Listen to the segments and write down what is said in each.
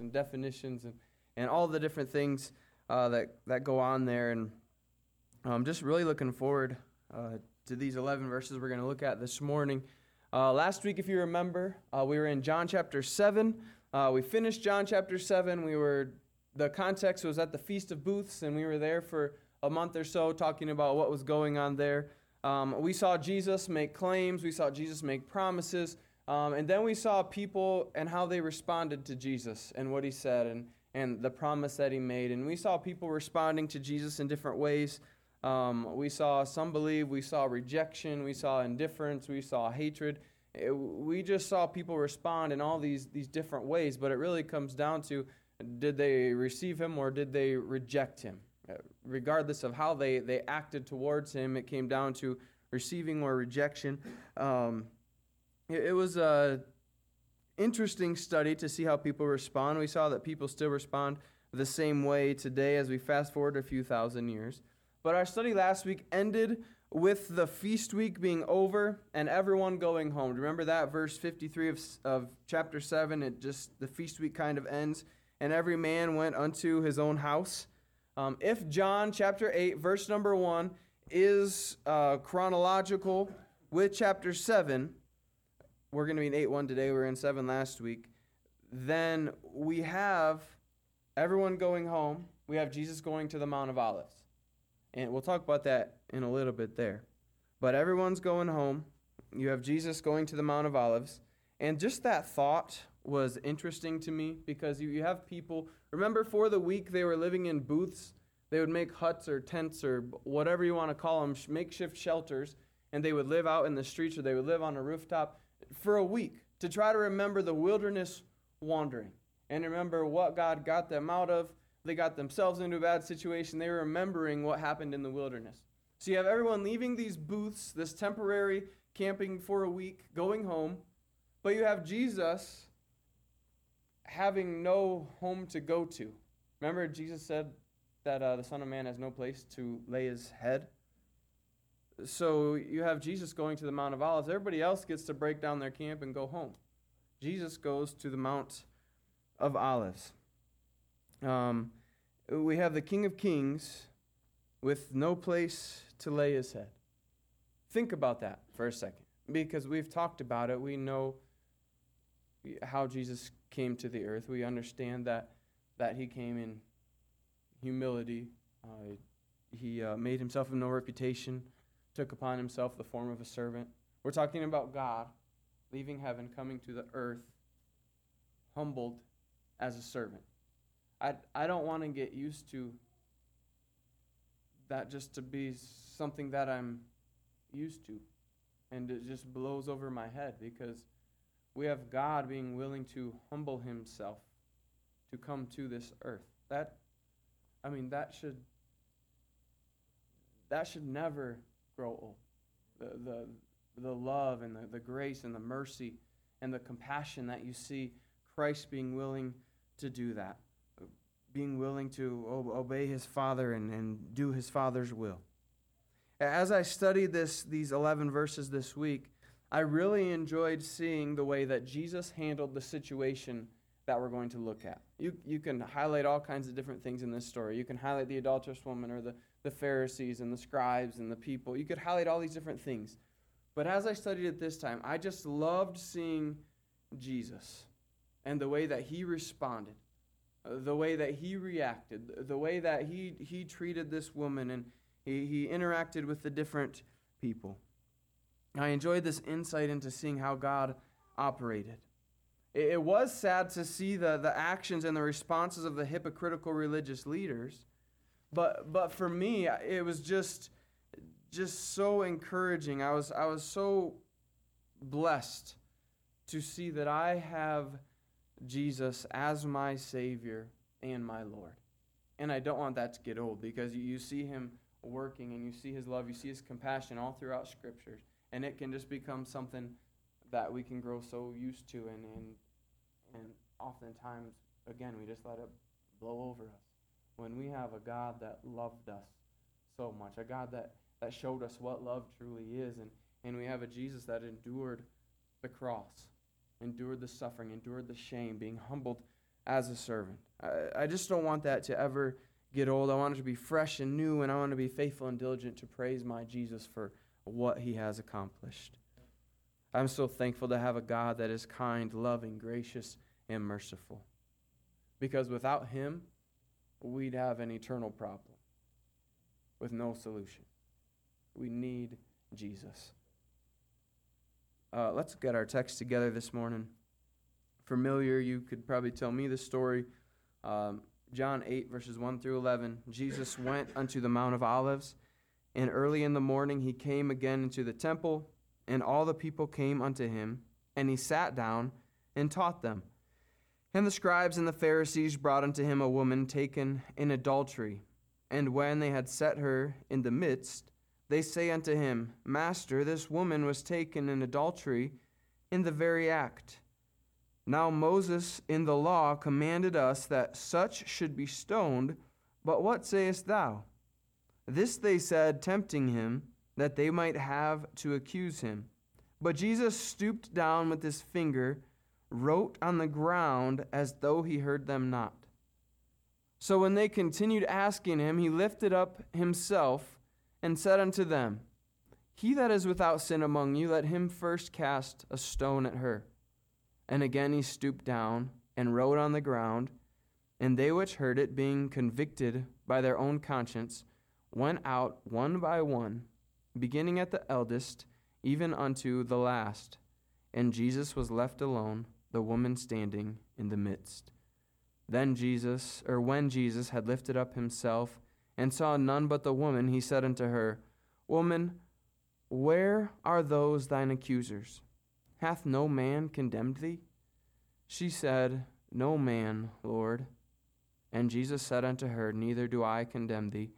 and definitions and, and all the different things uh, that, that go on there. And I'm just really looking forward uh, to these 11 verses we're going to look at this morning. Uh, last week, if you remember, uh, we were in John chapter 7. Uh, we finished John chapter 7. We were, the context was at the Feast of Booths, and we were there for a month or so talking about what was going on there. Um, we saw Jesus make claims, we saw Jesus make promises, um, and then we saw people and how they responded to Jesus and what he said and, and the promise that he made. And we saw people responding to Jesus in different ways. Um, we saw some believe, we saw rejection, we saw indifference, we saw hatred. It, we just saw people respond in all these, these different ways, but it really comes down to did they receive him or did they reject him? Uh, regardless of how they, they acted towards him, it came down to receiving or rejection. Um, it, was a interesting study to see how people respond. We saw that people still respond the same way today as we fast forward a few thousand years. But our study last week ended with the feast week being over and everyone going home. Remember that verse 53 of, of chapter 7? It just, the feast week kind of ends. And every man went unto his own house. Um, if John chapter 8, verse number 1, is uh, chronological with chapter 7, we're going to be in 8 1 today, we were in 7 last week, then we have everyone going home. We have Jesus going to the Mount of Olives. And we'll talk about that in a little bit there. But everyone's going home. You have Jesus going to the Mount of Olives. And just that thought was interesting to me because you, you have people, remember for the week they were living in booths? They would make huts or tents or whatever you want to call them, makeshift shelters, and they would live out in the streets or they would live on a rooftop for a week to try to remember the wilderness wandering and remember what God got them out of. They got themselves into a bad situation. They were remembering what happened in the wilderness. So you have everyone leaving these booths, this temporary camping for a week, going home, but you have Jesus having no home to go to. Remember, Jesus said that uh, the Son of Man has no place to lay his head? So you have Jesus going to the Mount of Olives. Everybody else gets to break down their camp and go home. Jesus goes to the Mount of Olives. Um, we have the King of Kings with no place to lay his head. Think about that for a second because we've talked about it. We know how Jesus came to the earth. We understand that, that he came in humility. Uh, he uh, made himself of no reputation, took upon himself the form of a servant. We're talking about God leaving heaven, coming to the earth, humbled as a servant. I, I don't want to get used to that just to be something that I'm used to. And it just blows over my head because we have God being willing to humble himself to come to this earth. That I mean that should that should never grow old. The the the love and the, the grace and the mercy and the compassion that you see Christ being willing to do that being willing to obey his father and, and do his father's will. As I studied this, these 11 verses this week, I really enjoyed seeing the way that Jesus handled the situation that we're going to look at. You, you can highlight all kinds of different things in this story. You can highlight the adulterous woman or the, the Pharisees and the scribes and the people. You could highlight all these different things. But as I studied it this time, I just loved seeing Jesus and the way that he responded the way that he reacted, the way that he, he treated this woman, and he, he interacted with the different people. I enjoyed this insight into seeing how God operated. It, it was sad to see the, the actions and the responses of the hypocritical religious leaders, but, but for me, it was just, just so encouraging. I was, I was so blessed to see that I have Jesus as my Savior and my Lord. And I don't want that to get old because you see Him working and you see His love, you see His compassion all throughout Scriptures. And it can just become something that we can grow so used to. And, and, and oftentimes, again, we just let it blow over us. When we have a God that loved us so much, a God that, that showed us what love truly is, and, and we have a Jesus that endured the cross endured the suffering, endured the shame, being humbled as a servant. I, I just don't want that to ever get old. I want it to be fresh and new, and I want to be faithful and diligent to praise my Jesus for what he has accomplished. I'm so thankful to have a God that is kind, loving, gracious, and merciful. Because without him, we'd have an eternal problem with no solution. We need Jesus. Uh, let's get our text together this morning. Familiar, you could probably tell me the story. Um, John 8, verses 1 through 11. Jesus went unto the Mount of Olives, and early in the morning he came again into the temple, and all the people came unto him, and he sat down and taught them. And the scribes and the Pharisees brought unto him a woman taken in adultery. And when they had set her in the midst, they say unto him, Master, this woman was taken in adultery in the very act. Now Moses in the law commanded us that such should be stoned, but what sayest thou? This they said, tempting him, that they might have to accuse him. But Jesus stooped down with his finger, wrote on the ground as though he heard them not. So when they continued asking him, he lifted up himself and said unto them, He that is without sin among you, let him first cast a stone at her. And again he stooped down and wrote on the ground. And they which heard it, being convicted by their own conscience, went out one by one, beginning at the eldest, even unto the last. And Jesus was left alone, the woman standing in the midst. Then Jesus, or when Jesus had lifted up himself and saw none but the woman, he said unto her, Woman, where are those thine accusers? Hath no man condemned thee? She said, No man, Lord. And Jesus said unto her, Neither do I condemn thee.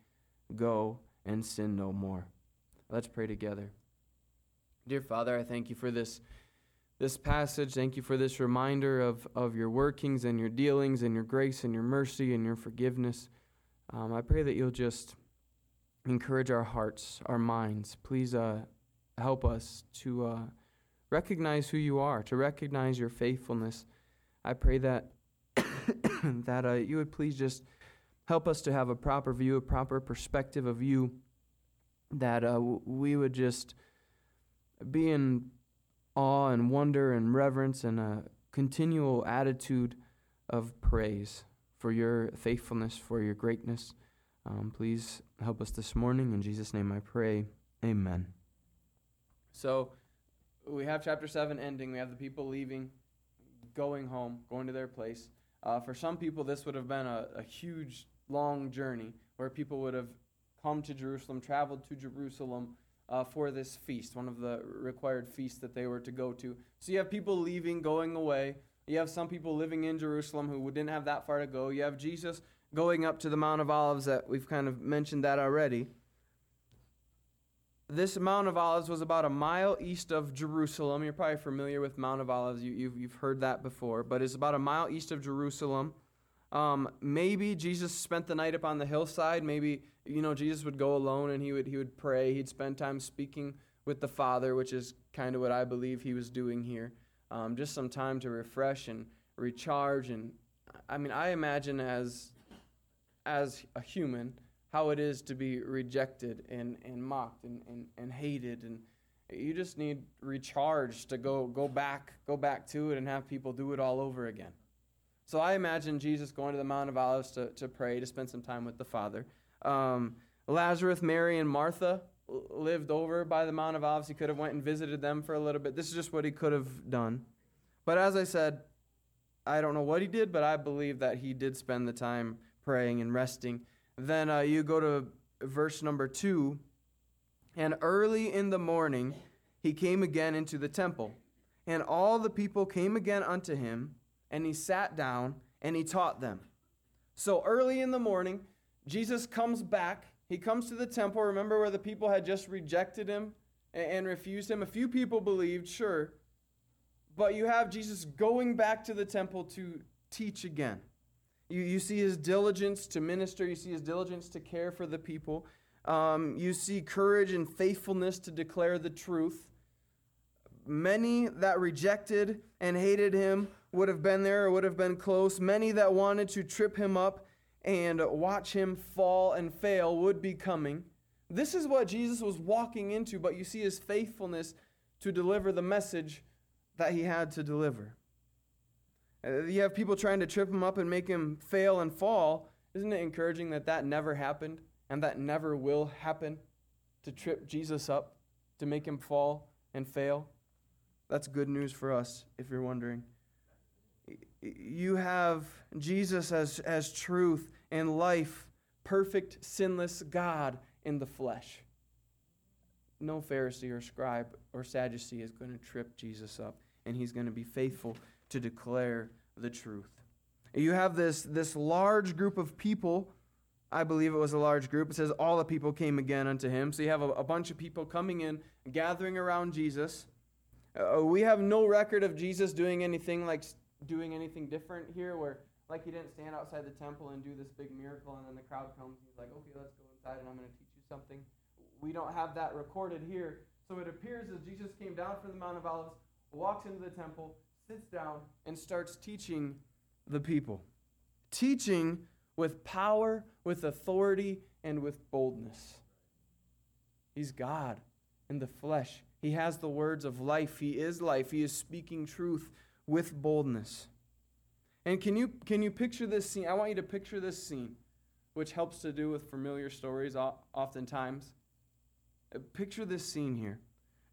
Go and sin no more. Let's pray together. Dear Father, I thank you for this, this passage. Thank you for this reminder of, of your workings and your dealings and your grace and your mercy and your forgiveness. Um, I pray that you'll just encourage our hearts, our minds. Please uh, help us to. Uh, recognize who you are, to recognize your faithfulness. I pray that that uh, you would please just help us to have a proper view, a proper perspective of you, that uh, we would just be in awe and wonder and reverence and a continual attitude of praise for your faithfulness, for your greatness. Um, please help us this morning. In Jesus' name I pray. Amen. So, we have chapter 7 ending. We have the people leaving, going home, going to their place. Uh, for some people, this would have been a, a huge, long journey where people would have come to Jerusalem, traveled to Jerusalem uh, for this feast, one of the required feasts that they were to go to. So you have people leaving, going away. You have some people living in Jerusalem who didn't have that far to go. You have Jesus going up to the Mount of Olives that we've kind of mentioned that already this Mount of Olives was about a mile east of Jerusalem. You're probably familiar with Mount of Olives. You, you've, you've heard that before. But it's about a mile east of Jerusalem. Um, maybe Jesus spent the night up on the hillside. Maybe, you know, Jesus would go alone and he would, he would pray. He'd spend time speaking with the Father, which is kind of what I believe he was doing here. Um, just some time to refresh and recharge. And I mean, I imagine as, as a human, how it is to be rejected and, and mocked and, and, and hated and you just need recharge to go go back go back to it and have people do it all over again so i imagine jesus going to the mount of olives to, to pray to spend some time with the father. Um, lazarus mary and martha lived over by the mount of olives. He could have went and visited them for a little bit. This is just what he could have done. But as i said i don't know what he did but i believe that he did spend the time praying and resting. Then uh, you go to verse number two. And early in the morning he came again into the temple. And all the people came again unto him, and he sat down and he taught them. So early in the morning, Jesus comes back. He comes to the temple. Remember where the people had just rejected him and refused him? A few people believed, sure. But you have Jesus going back to the temple to teach again. You, you see his diligence to minister, you see his diligence to care for the people. Um, you see courage and faithfulness to declare the truth. Many that rejected and hated him would have been there or would have been close. Many that wanted to trip him up and watch him fall and fail would be coming. This is what Jesus was walking into, but you see his faithfulness to deliver the message that he had to deliver. Uh, you have people trying to trip him up and make him fail and fall. Isn't it encouraging that that never happened and that never will happen to trip Jesus up, to make him fall and fail? That's good news for us, if you're wondering. You have Jesus as, as truth and life, perfect, sinless God in the flesh. No Pharisee or scribe or Sadducee is going to trip Jesus up, and he's going to be faithful to declare the truth. You have this, this large group of people. I believe it was a large group. It says, All the people came again unto him. So you have a, a bunch of people coming in, gathering around Jesus. Uh, we have no record of Jesus doing anything like doing anything different here, where like he didn't stand outside the temple and do this big miracle, and then the crowd comes. And he's like, Okay, let's go inside, and I'm going to teach you something. We don't have that recorded here. So it appears as Jesus came down from the Mount of Olives, walks into the temple, sits down and starts teaching the people. Teaching with power, with authority, and with boldness. He's God in the flesh. He has the words of life. He is life. He is speaking truth with boldness. And can you, can you picture this scene? I want you to picture this scene, which helps to do with familiar stories oftentimes. Uh, picture this scene here.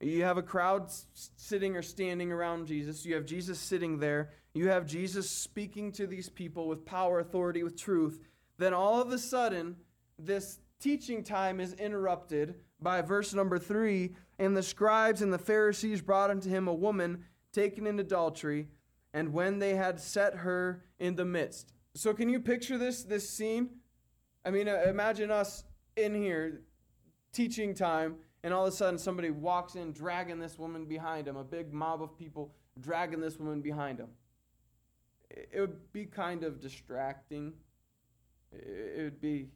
You have a crowd sitting or standing around Jesus. You have Jesus sitting there. You have Jesus speaking to these people with power, authority, with truth. Then all of a sudden, this teaching time is interrupted by verse number three. And the scribes and the Pharisees brought unto him a woman taken in adultery, and when they had set her in the midst. So, can you picture this, this scene? I mean, uh, imagine us in here, teaching time and all of a sudden somebody walks in dragging this woman behind him, a big mob of people dragging this woman behind him. It would be kind of distracting. It would be,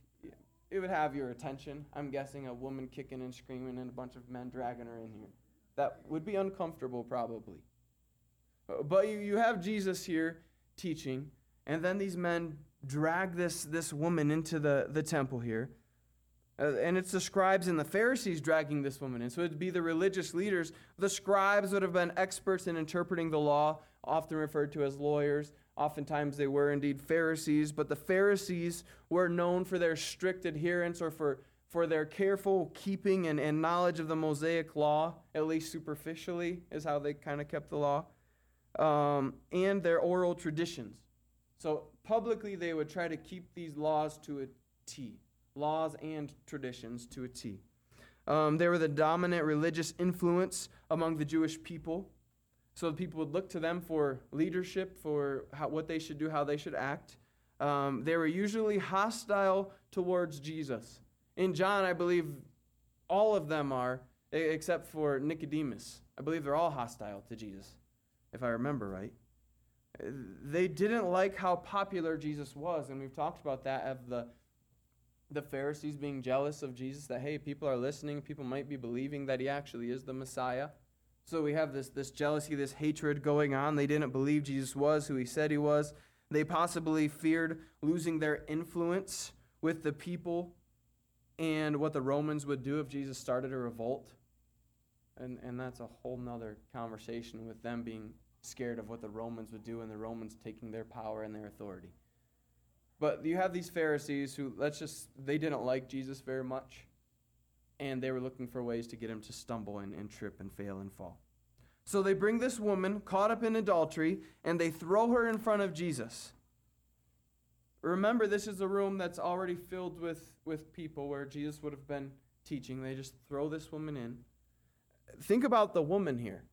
it would have your attention. I'm guessing a woman kicking and screaming and a bunch of men dragging her in here. That would be uncomfortable, probably. But you, you have Jesus here teaching, and then these men drag this, this woman into the, the temple here. Uh, and it's the scribes and the Pharisees dragging this woman in. So it'd be the religious leaders. The scribes would have been experts in interpreting the law, often referred to as lawyers. Oftentimes they were indeed Pharisees, but the Pharisees were known for their strict adherence or for, for their careful keeping and, and knowledge of the Mosaic law, at least superficially, is how they kind of kept the law, um, and their oral traditions. So publicly they would try to keep these laws to a T laws and traditions to a T. Um, they were the dominant religious influence among the Jewish people. So people would look to them for leadership, for how, what they should do, how they should act. Um, they were usually hostile towards Jesus. In John, I believe all of them are, except for Nicodemus. I believe they're all hostile to Jesus, if I remember right. They didn't like how popular Jesus was, and we've talked about that of the the Pharisees being jealous of Jesus that, hey, people are listening, people might be believing that he actually is the Messiah. So we have this, this jealousy, this hatred going on. They didn't believe Jesus was who he said he was. They possibly feared losing their influence with the people and what the Romans would do if Jesus started a revolt. And, and that's a whole nother conversation with them being scared of what the Romans would do and the Romans taking their power and their authority. But you have these Pharisees who, let's just, they didn't like Jesus very much. And they were looking for ways to get him to stumble and, and trip and fail and fall. So they bring this woman caught up in adultery and they throw her in front of Jesus. Remember, this is a room that's already filled with, with people where Jesus would have been teaching. They just throw this woman in. Think about the woman here.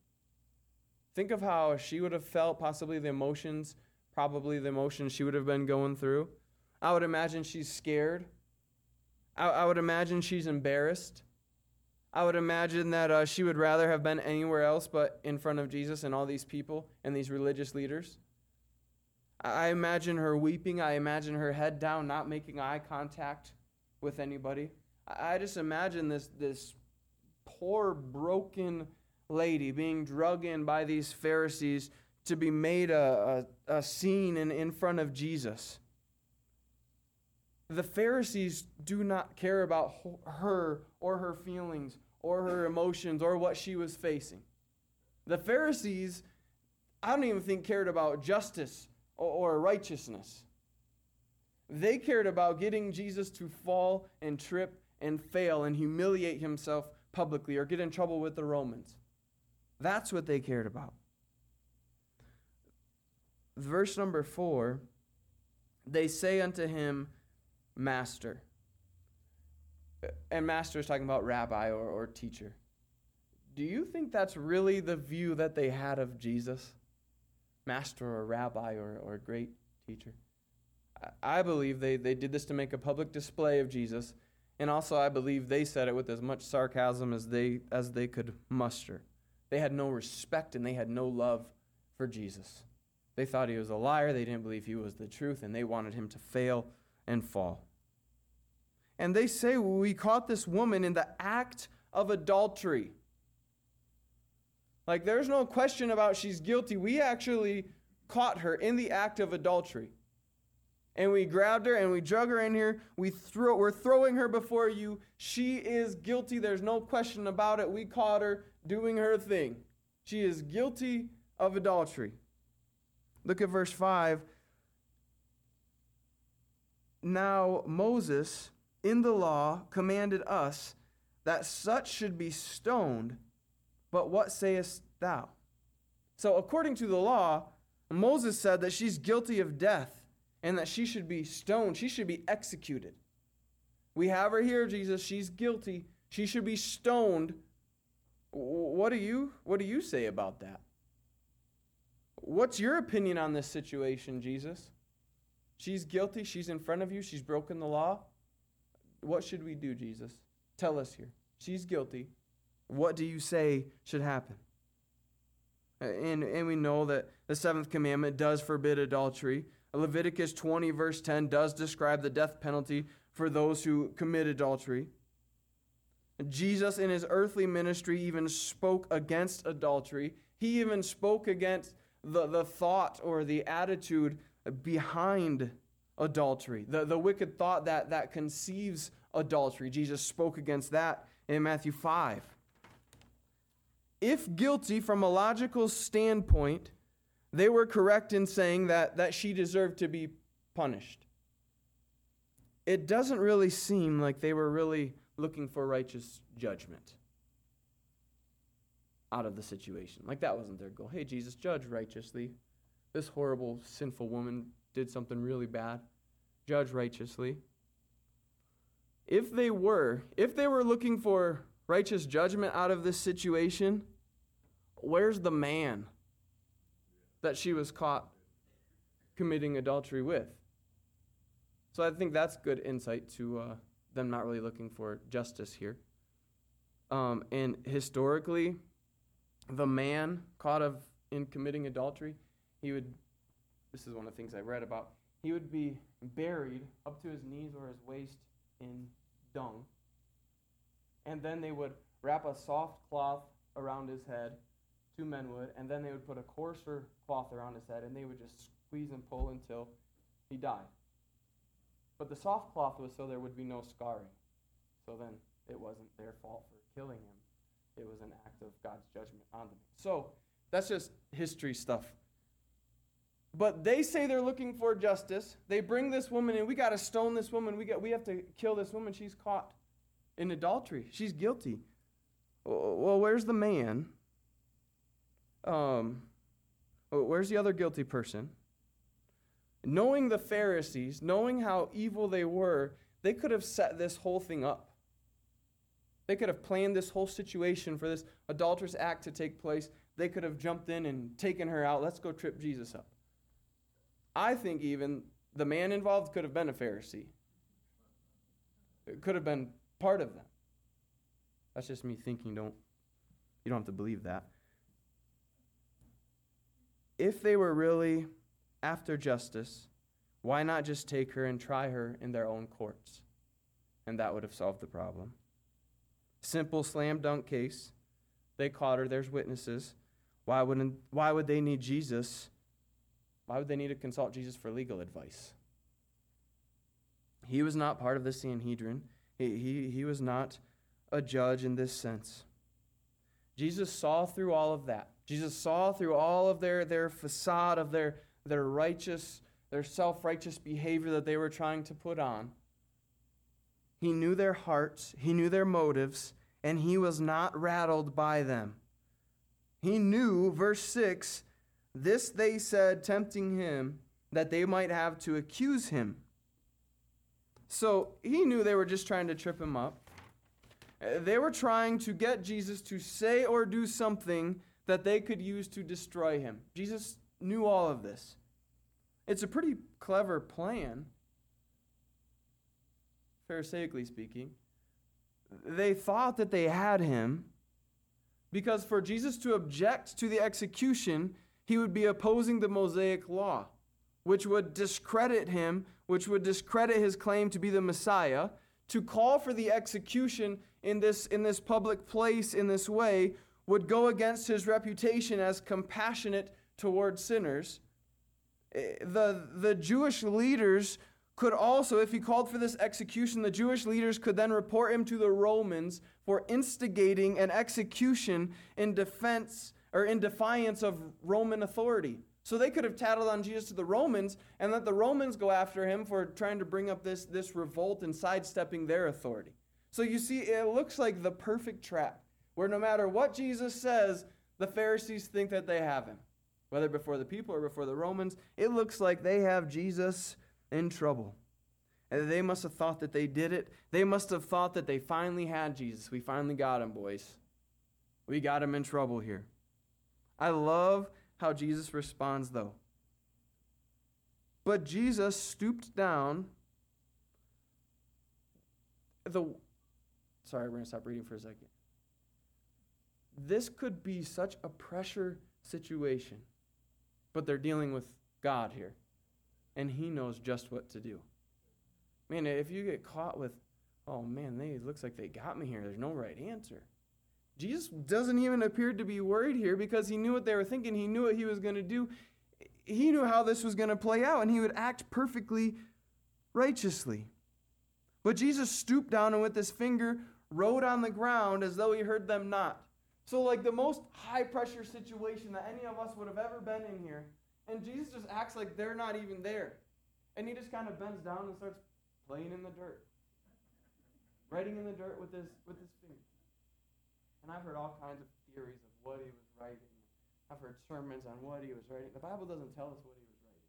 Think of how she would have felt, possibly the emotions probably the emotions she would have been going through. I would imagine she's scared. I, I would imagine she's embarrassed. I would imagine that uh, she would rather have been anywhere else but in front of Jesus and all these people and these religious leaders. I imagine her weeping. I imagine her head down, not making eye contact with anybody. I just imagine this, this poor, broken lady being drug in by these Pharisees to be made a, a, a scene in, in front of Jesus. The Pharisees do not care about her or her feelings or her emotions or what she was facing. The Pharisees, I don't even think, cared about justice or, or righteousness. They cared about getting Jesus to fall and trip and fail and humiliate himself publicly or get in trouble with the Romans. That's what they cared about. Verse number four they say unto him, Master. And master is talking about rabbi or, or teacher. Do you think that's really the view that they had of Jesus? Master or rabbi or, or great teacher? I believe they, they did this to make a public display of Jesus, and also I believe they said it with as much sarcasm as they, as they could muster. They had no respect and they had no love for Jesus. They thought he was a liar, they didn't believe he was the truth, and they wanted him to fail and fall. And they say, We caught this woman in the act of adultery. Like, there's no question about she's guilty. We actually caught her in the act of adultery and we grabbed her and we drug her in here. We threw, we're throwing her before you. She is guilty. There's no question about it. We caught her doing her thing. She is guilty of adultery. Look at verse 5. Now, Moses in the law commanded us that such should be stoned, but what sayest thou? So, according to the law, Moses said that she's guilty of death and that she should be stoned. She should be executed. We have her here, Jesus. She's guilty. She should be stoned. What do you what do you say about that? What's your opinion on this situation, Jesus? She's guilty. She's in front of you. She's broken the law. What should we do, Jesus? Tell us here. She's guilty. What do you say should happen? And, and we know that the seventh commandment does forbid adultery. Leviticus 20, verse 10, does describe the death penalty for those who commit adultery. Jesus, in his earthly ministry, even spoke against adultery. He even spoke against the, the thought or the attitude behind adultery, the, the wicked thought that, that conceives adultery. Jesus spoke against that in Matthew 5. If guilty from a logical standpoint, they were correct in saying that, that she deserved to be punished. It doesn't really seem like they were really looking for righteous judgment out of the situation. Like that wasn't their goal. Hey, Jesus, judge righteously. This horrible, sinful woman did something really bad. Judge righteously. If they were, if they were looking for righteous judgment out of this situation, where's the man? That she was caught committing adultery with. So I think that's good insight to uh, them not really looking for justice here. Um, and historically, the man caught of in committing adultery, he would. This is one of the things I read about. He would be buried up to his knees or his waist in dung, and then they would wrap a soft cloth around his head two men would, and then they would put a coarser cloth around his head, and they would just squeeze and pull until he died. But the soft cloth was so there would be no scarring. So then it wasn't their fault for killing him. It was an act of God's judgment on them. So that's just history stuff. But they say they're looking for justice. They bring this woman in. We got to stone this woman. We, got, we have to kill this woman. She's caught in adultery. She's guilty. Well, where's the man um, oh, where's the other guilty person? Knowing the Pharisees, knowing how evil they were, they could have set this whole thing up. They could have planned this whole situation for this adulterous act to take place. They could have jumped in and taken her out. Let's go trip Jesus up. I think even the man involved could have been a Pharisee. It could have been part of them. That's just me thinking. Don't you don't have to believe that if they were really after justice, why not just take her and try her in their own courts? And that would have solved the problem. Simple slam dunk case. They caught her, there's witnesses. Why, wouldn't, why would they need Jesus? Why would they need to consult Jesus for legal advice? He was not part of the Sanhedrin. He, he, he was not a judge in this sense. Jesus saw through all of that. Jesus saw through all of their, their facade of their, their righteous, their self righteous behavior that they were trying to put on. He knew their hearts, he knew their motives, and he was not rattled by them. He knew, verse 6, this they said, tempting him, that they might have to accuse him. So he knew they were just trying to trip him up. They were trying to get Jesus to say or do something that they could use to destroy him. Jesus knew all of this. It's a pretty clever plan, Pharisaically speaking. They thought that they had him because for Jesus to object to the execution, he would be opposing the Mosaic law, which would discredit him, which would discredit his claim to be the Messiah. To call for the execution in this, in this public place in this way would go against his reputation as compassionate toward sinners. Eh, the, the Jewish leaders could also, if he called for this execution, the Jewish leaders could then report him to the Romans for instigating an execution in defense or in defiance of Roman authority. So they could have tattled on Jesus to the Romans and let the Romans go after him for trying to bring up this, this revolt and sidestepping their authority. So you see, it looks like the perfect trap where no matter what Jesus says, the Pharisees think that they have him. Whether before the people or before the Romans, it looks like they have Jesus in trouble. And they must have thought that they did it. They must have thought that they finally had Jesus. We finally got him, boys. We got him in trouble here. I love how Jesus responds, though. But Jesus stooped down. The Sorry, we're to stop reading for a second. This could be such a pressure situation, but they're dealing with God here, and He knows just what to do. Man, if you get caught with, oh man, they looks like they got me here. There's no right answer. Jesus doesn't even appear to be worried here because he knew what they were thinking. He knew what he was going to do. He knew how this was going to play out, and he would act perfectly righteously. But Jesus stooped down and with his finger wrote on the ground as though he heard them not. So, like the most high pressure situation that any of us would have ever been in here. And Jesus just acts like they're not even there. And he just kind of bends down and starts playing in the dirt, writing in the dirt with his, with his finger. And I've heard all kinds of theories of what he was writing. I've heard sermons on what he was writing. The Bible doesn't tell us what he was writing.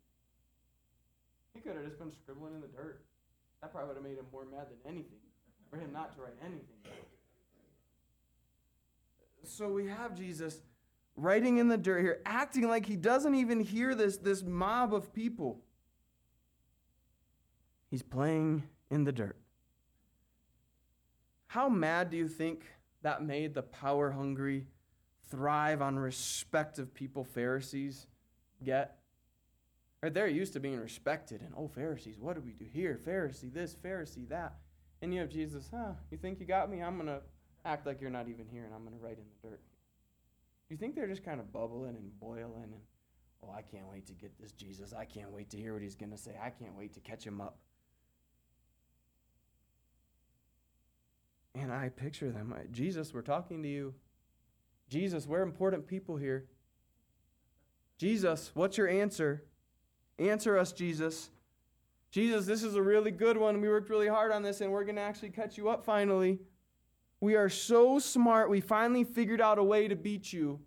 He could have just been scribbling in the dirt. That probably would have made him more mad than anything for him not to write anything. So we have Jesus writing in the dirt here, acting like he doesn't even hear this, this mob of people. He's playing in the dirt. How mad do you think that made the power hungry, thrive on respect of people Pharisees get? Right, they're used to being respected, and oh, Pharisees, what do we do here? Pharisee this, Pharisee that. And you have Jesus, huh? You think you got me? I'm going to act like you're not even here and I'm going to write in the dirt. Do you think they're just kind of bubbling and boiling and, oh, I can't wait to get this Jesus. I can't wait to hear what he's going to say. I can't wait to catch him up. And I picture them. Jesus, we're talking to you. Jesus, we're important people here. Jesus, what's your answer? Answer us, Jesus. Jesus, this is a really good one. We worked really hard on this, and we're going to actually catch you up finally. We are so smart, we finally figured out a way to beat you.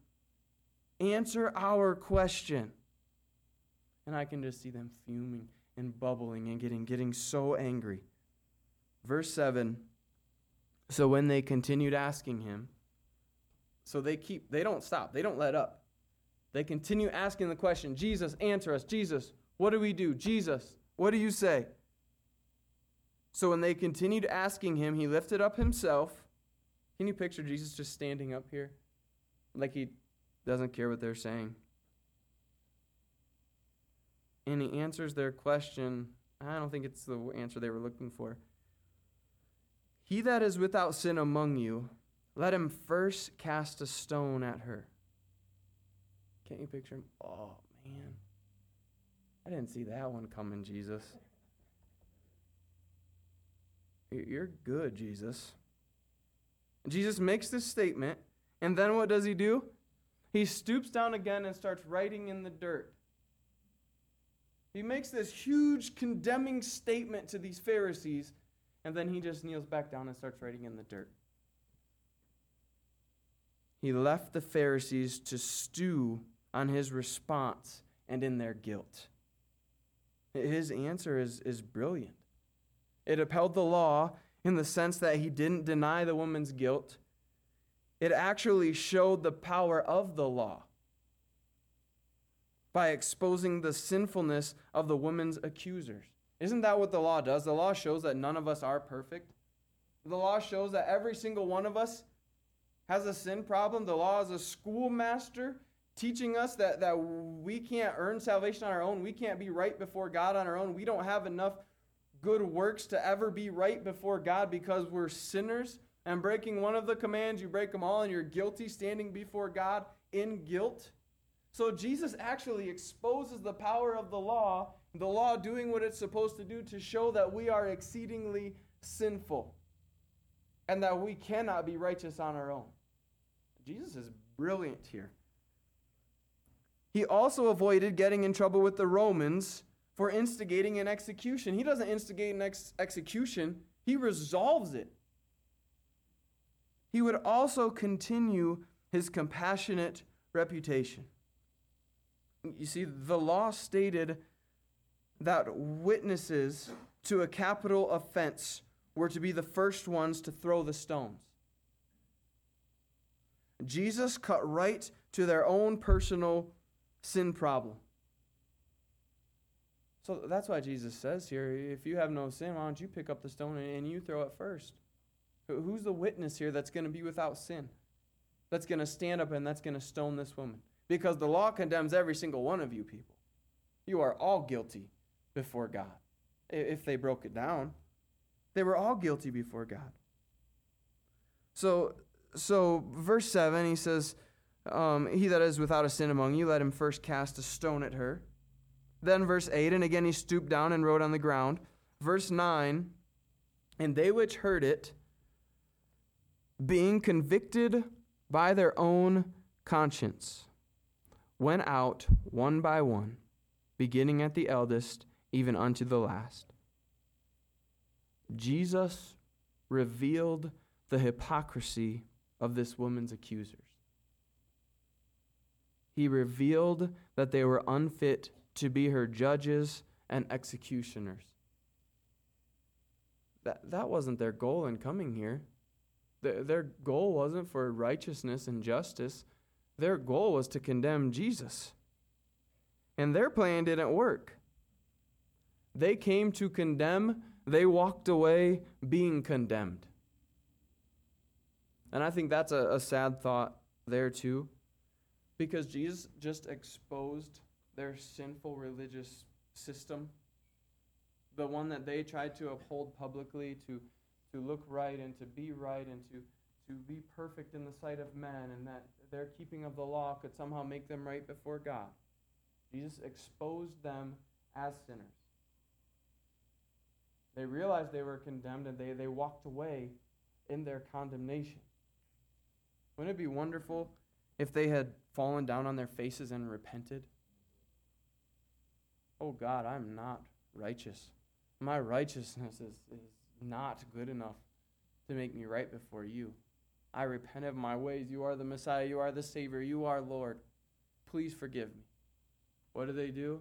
Answer our question. And I can just see them fuming and bubbling and getting, getting so angry. Verse 7 So when they continued asking him, so they keep, they don't stop, they don't let up. They continue asking the question Jesus, answer us. Jesus, what do we do? Jesus, what do you say? So when they continued asking him, he lifted up himself. Can you picture Jesus just standing up here? Like he doesn't care what they're saying. And he answers their question. I don't think it's the answer they were looking for. He that is without sin among you, let him first cast a stone at her. Can't you picture him? Oh, man. I didn't see that one coming, Jesus. You're good, Jesus. Jesus makes this statement, and then what does he do? He stoops down again and starts writing in the dirt. He makes this huge condemning statement to these Pharisees, and then he just kneels back down and starts writing in the dirt. He left the Pharisees to stew on his response and in their guilt. His answer is, is brilliant. It upheld the law in the sense that he didn't deny the woman's guilt. It actually showed the power of the law by exposing the sinfulness of the woman's accusers. Isn't that what the law does? The law shows that none of us are perfect. The law shows that every single one of us has a sin problem. The law is a schoolmaster teaching us that, that we can't earn salvation on our own. We can't be right before God on our own. We don't have enough good works to ever be right before God because we're sinners. And breaking one of the commands, you break them all, and you're guilty standing before God in guilt. So Jesus actually exposes the power of the law, the law doing what it's supposed to do to show that we are exceedingly sinful and that we cannot be righteous on our own. Jesus is brilliant here. He also avoided getting in trouble with the Romans for instigating an execution. He doesn't instigate an ex- execution, he resolves it. He would also continue his compassionate reputation. You see, the law stated that witnesses to a capital offense were to be the first ones to throw the stones. Jesus cut right to their own personal sin problem. So that's why Jesus says here if you have no sin, why don't you pick up the stone and you throw it first? Who's the witness here that's going to be without sin? That's going to stand up and that's going to stone this woman? Because the law condemns every single one of you people. You are all guilty before God. If they broke it down, they were all guilty before God. So, so verse 7, he says, um, He that is without a sin among you, let him first cast a stone at her. Then verse 8, and again he stooped down and wrote on the ground. Verse 9, and they which heard it, being convicted by their own conscience, went out one by one, beginning at the eldest, even unto the last. Jesus revealed the hypocrisy of this woman's accusers. He revealed that they were unfit to be her judges and executioners. That, that wasn't their goal in coming here. The, their goal wasn't for righteousness and justice, their goal was to condemn Jesus. And their plan didn't work. They came to condemn, they walked away being condemned. And I think that's a, a sad thought there too, because Jesus just exposed their sinful religious system, the one that they tried to uphold publicly to, to look right and to be right and to, to be perfect in the sight of men, and that their keeping of the law could somehow make them right before God. Jesus exposed them as sinners. They realized they were condemned and they, they walked away in their condemnation. Wouldn't it be wonderful if they had fallen down on their faces and repented? Oh God, I'm not righteous. My righteousness is, is not good enough to make me right before you. I repent of my ways. You are the Messiah. You are the Savior. You are Lord. Please forgive me. What do they do?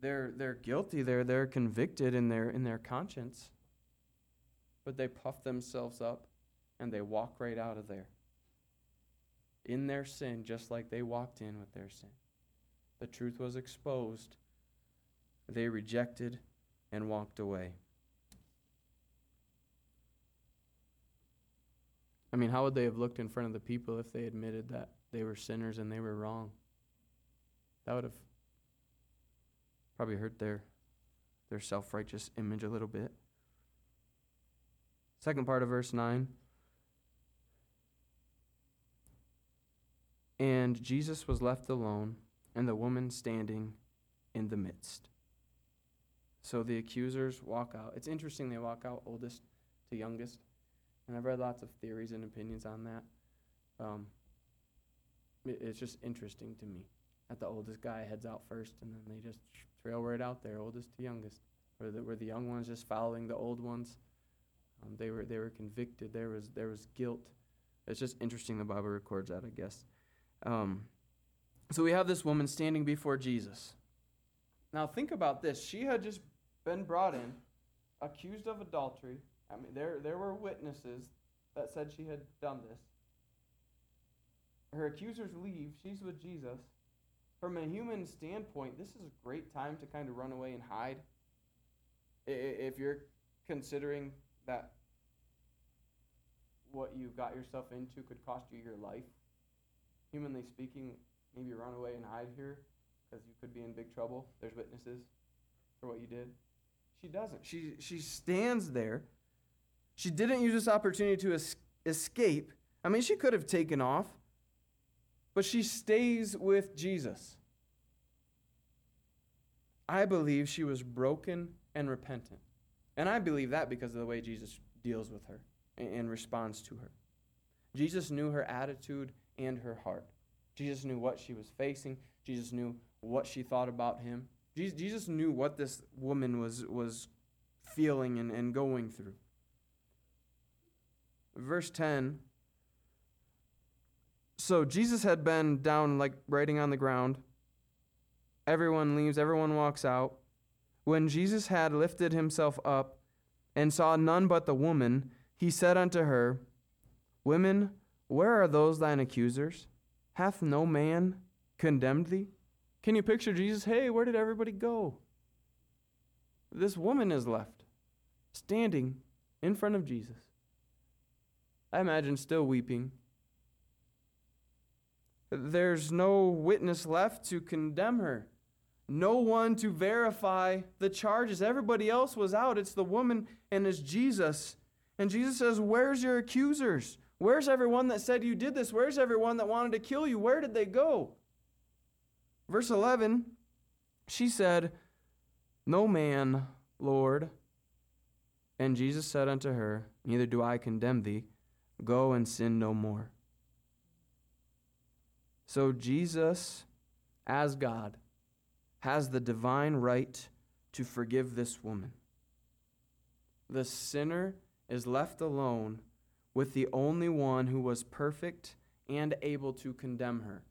They're, they're guilty. They're, they're convicted in their, in their conscience. But they puff themselves up and they walk right out of there in their sin, just like they walked in with their sin. The truth was exposed. They rejected and walked away. I mean, how would they have looked in front of the people if they admitted that they were sinners and they were wrong? That would have probably hurt their their self-righteous image a little bit. Second part of verse 9. And Jesus was left alone, and the woman standing in the midst. So the accusers walk out. It's interesting they walk out oldest to youngest. And I've read lots of theories and opinions on that. Um, it, it's just interesting to me that the oldest guy heads out first, and then they just trail right out there, oldest to youngest, where the, where the young ones just following the old ones. Um, they were they were convicted. There was there was guilt. It's just interesting the Bible records that, I guess. Um, so we have this woman standing before Jesus. Now think about this. She had just been brought in, accused of adultery. I mean, there there were witnesses that said she had done this. Her accusers leave. She's with Jesus. From a human standpoint, this is a great time to kind of run away and hide. If you're considering that what you got yourself into could cost you your life, humanly speaking, maybe run away and hide here because you could be in big trouble. There's witnesses for what you did. She doesn't. She, she stands there. She didn't use this opportunity to es- escape. I mean, she could have taken off, but she stays with Jesus. I believe she was broken and repentant. And I believe that because of the way Jesus deals with her and, and responds to her. Jesus knew her attitude and her heart. Jesus knew what she was facing. Jesus knew what she thought about him. Jesus knew what this woman was, was feeling and, and going through. Verse 10 So Jesus had been down, like writing on the ground. Everyone leaves, everyone walks out. When Jesus had lifted himself up and saw none but the woman, he said unto her, Women, where are those thine accusers? Hath no man condemned thee? Can you picture Jesus? Hey, where did everybody go? This woman is left, standing in front of Jesus. I imagine still weeping. There's no witness left to condemn her, no one to verify the charges. Everybody else was out. It's the woman and it's Jesus. And Jesus says, Where's your accusers? Where's everyone that said you did this? Where's everyone that wanted to kill you? Where did they go? Verse 11, she said, No man, Lord. And Jesus said unto her, Neither do I condemn thee. Go and sin no more. So Jesus, as God, has the divine right to forgive this woman. The sinner is left alone with the only one who was perfect and able to condemn her.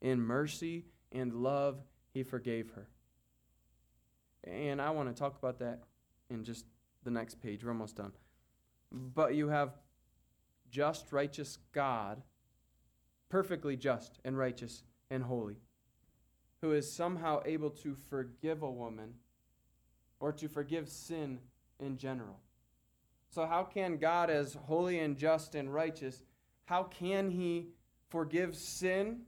In mercy and love, he forgave her. And I want to talk about that in just the next page. We're almost done. But you have just, righteous God, perfectly just and righteous and holy, who is somehow able to forgive a woman or to forgive sin in general. So, how can God, as holy and just and righteous, how can He forgive sin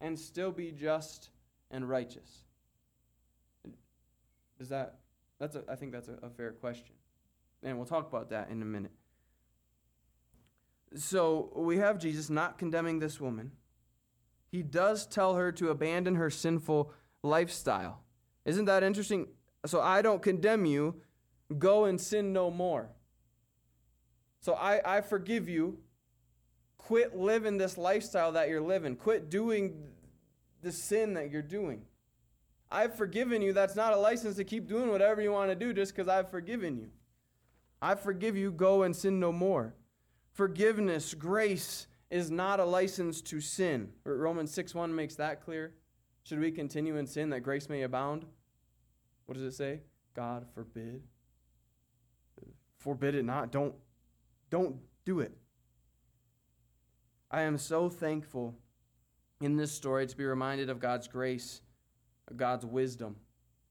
and still be just and righteous? Is that that's a, I think that's a, a fair question. And we'll talk about that in a minute. So we have Jesus not condemning this woman. He does tell her to abandon her sinful lifestyle. Isn't that interesting? So I don't condemn you. Go and sin no more. So I, I forgive you. Quit living this lifestyle that you're living. Quit doing the sin that you're doing. I've forgiven you. That's not a license to keep doing whatever you want to do just because I've forgiven you. I forgive you. Go and sin no more. Forgiveness, grace is not a license to sin. Romans 6 1 makes that clear. Should we continue in sin that grace may abound? What does it say? God forbid. Forbid it not. Don't, don't do it. I am so thankful in this story to be reminded of God's grace, God's wisdom,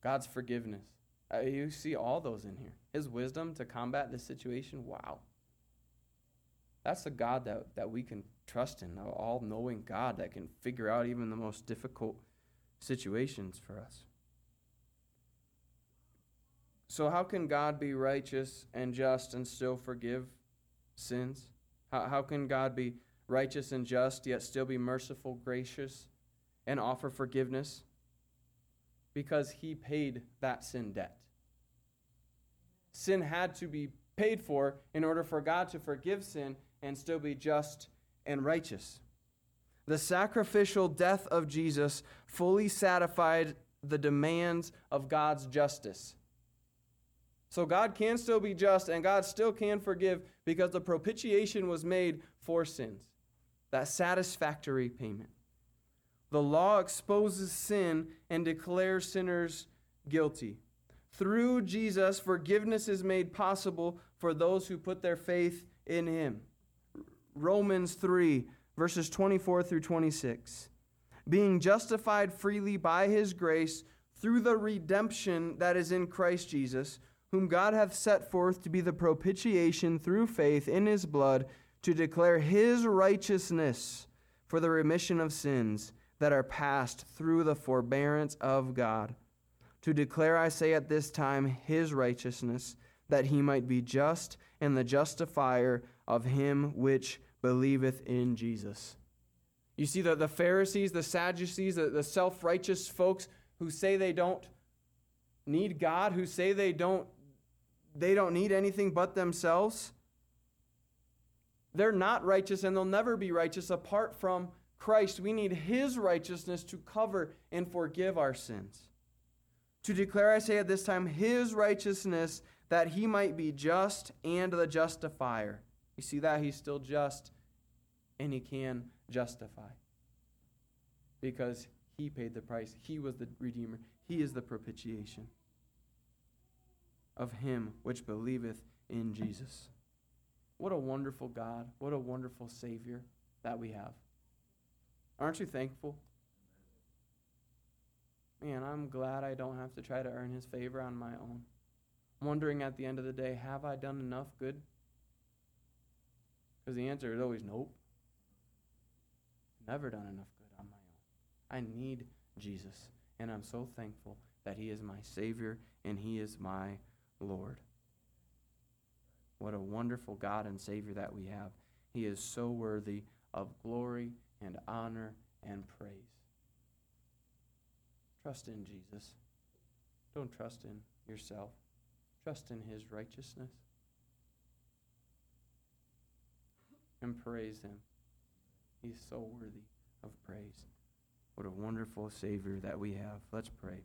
God's forgiveness. Uh, you see all those in here. His wisdom to combat this situation, wow. That's the God that, that we can trust in, an all knowing God that can figure out even the most difficult situations for us. So, how can God be righteous and just and still forgive sins? How, how can God be righteous and just, yet still be merciful, gracious, and offer forgiveness? Because he paid that sin debt. Sin had to be paid for in order for God to forgive sin and still be just and righteous. The sacrificial death of Jesus fully satisfied the demands of God's justice. So God can still be just and God still can forgive because the propitiation was made for sins. That satisfactory payment. The law exposes sin and declares sinners guilty. Through Jesus, forgiveness is made possible for those who put their faith in him. Romans 3, verses 24 through 26. Being justified freely by his grace through the redemption that is in Christ Jesus, whom God hath set forth to be the propitiation through faith in his blood, to declare his righteousness for the remission of sins that are past through the forbearance of God. To declare, I say at this time, his righteousness, that he might be just and the justifier of him which believeth in Jesus. You see, the, the Pharisees, the Sadducees, the, the self righteous folks who say they don't need God, who say they don't, they don't need anything but themselves, they're not righteous and they'll never be righteous apart from Christ. We need His righteousness to cover and forgive our sins. To declare, I say at this time, His righteousness that He might be just and the justifier. You see that? He's still just and He can justify because He paid the price. He was the Redeemer, He is the propitiation of Him which believeth in Jesus. What a wonderful God. What a wonderful Savior that we have. Aren't you thankful? Man, I'm glad I don't have to try to earn his favor on my own. wondering at the end of the day, have I done enough good? Because the answer is always nope. Never done enough good on my own. I need Jesus, and I'm so thankful that he is my Savior and he is my Lord. What a wonderful God and Savior that we have. He is so worthy of glory and honor and praise. Trust in Jesus. Don't trust in yourself. Trust in his righteousness. And praise him. He's so worthy of praise. What a wonderful Savior that we have. Let's pray.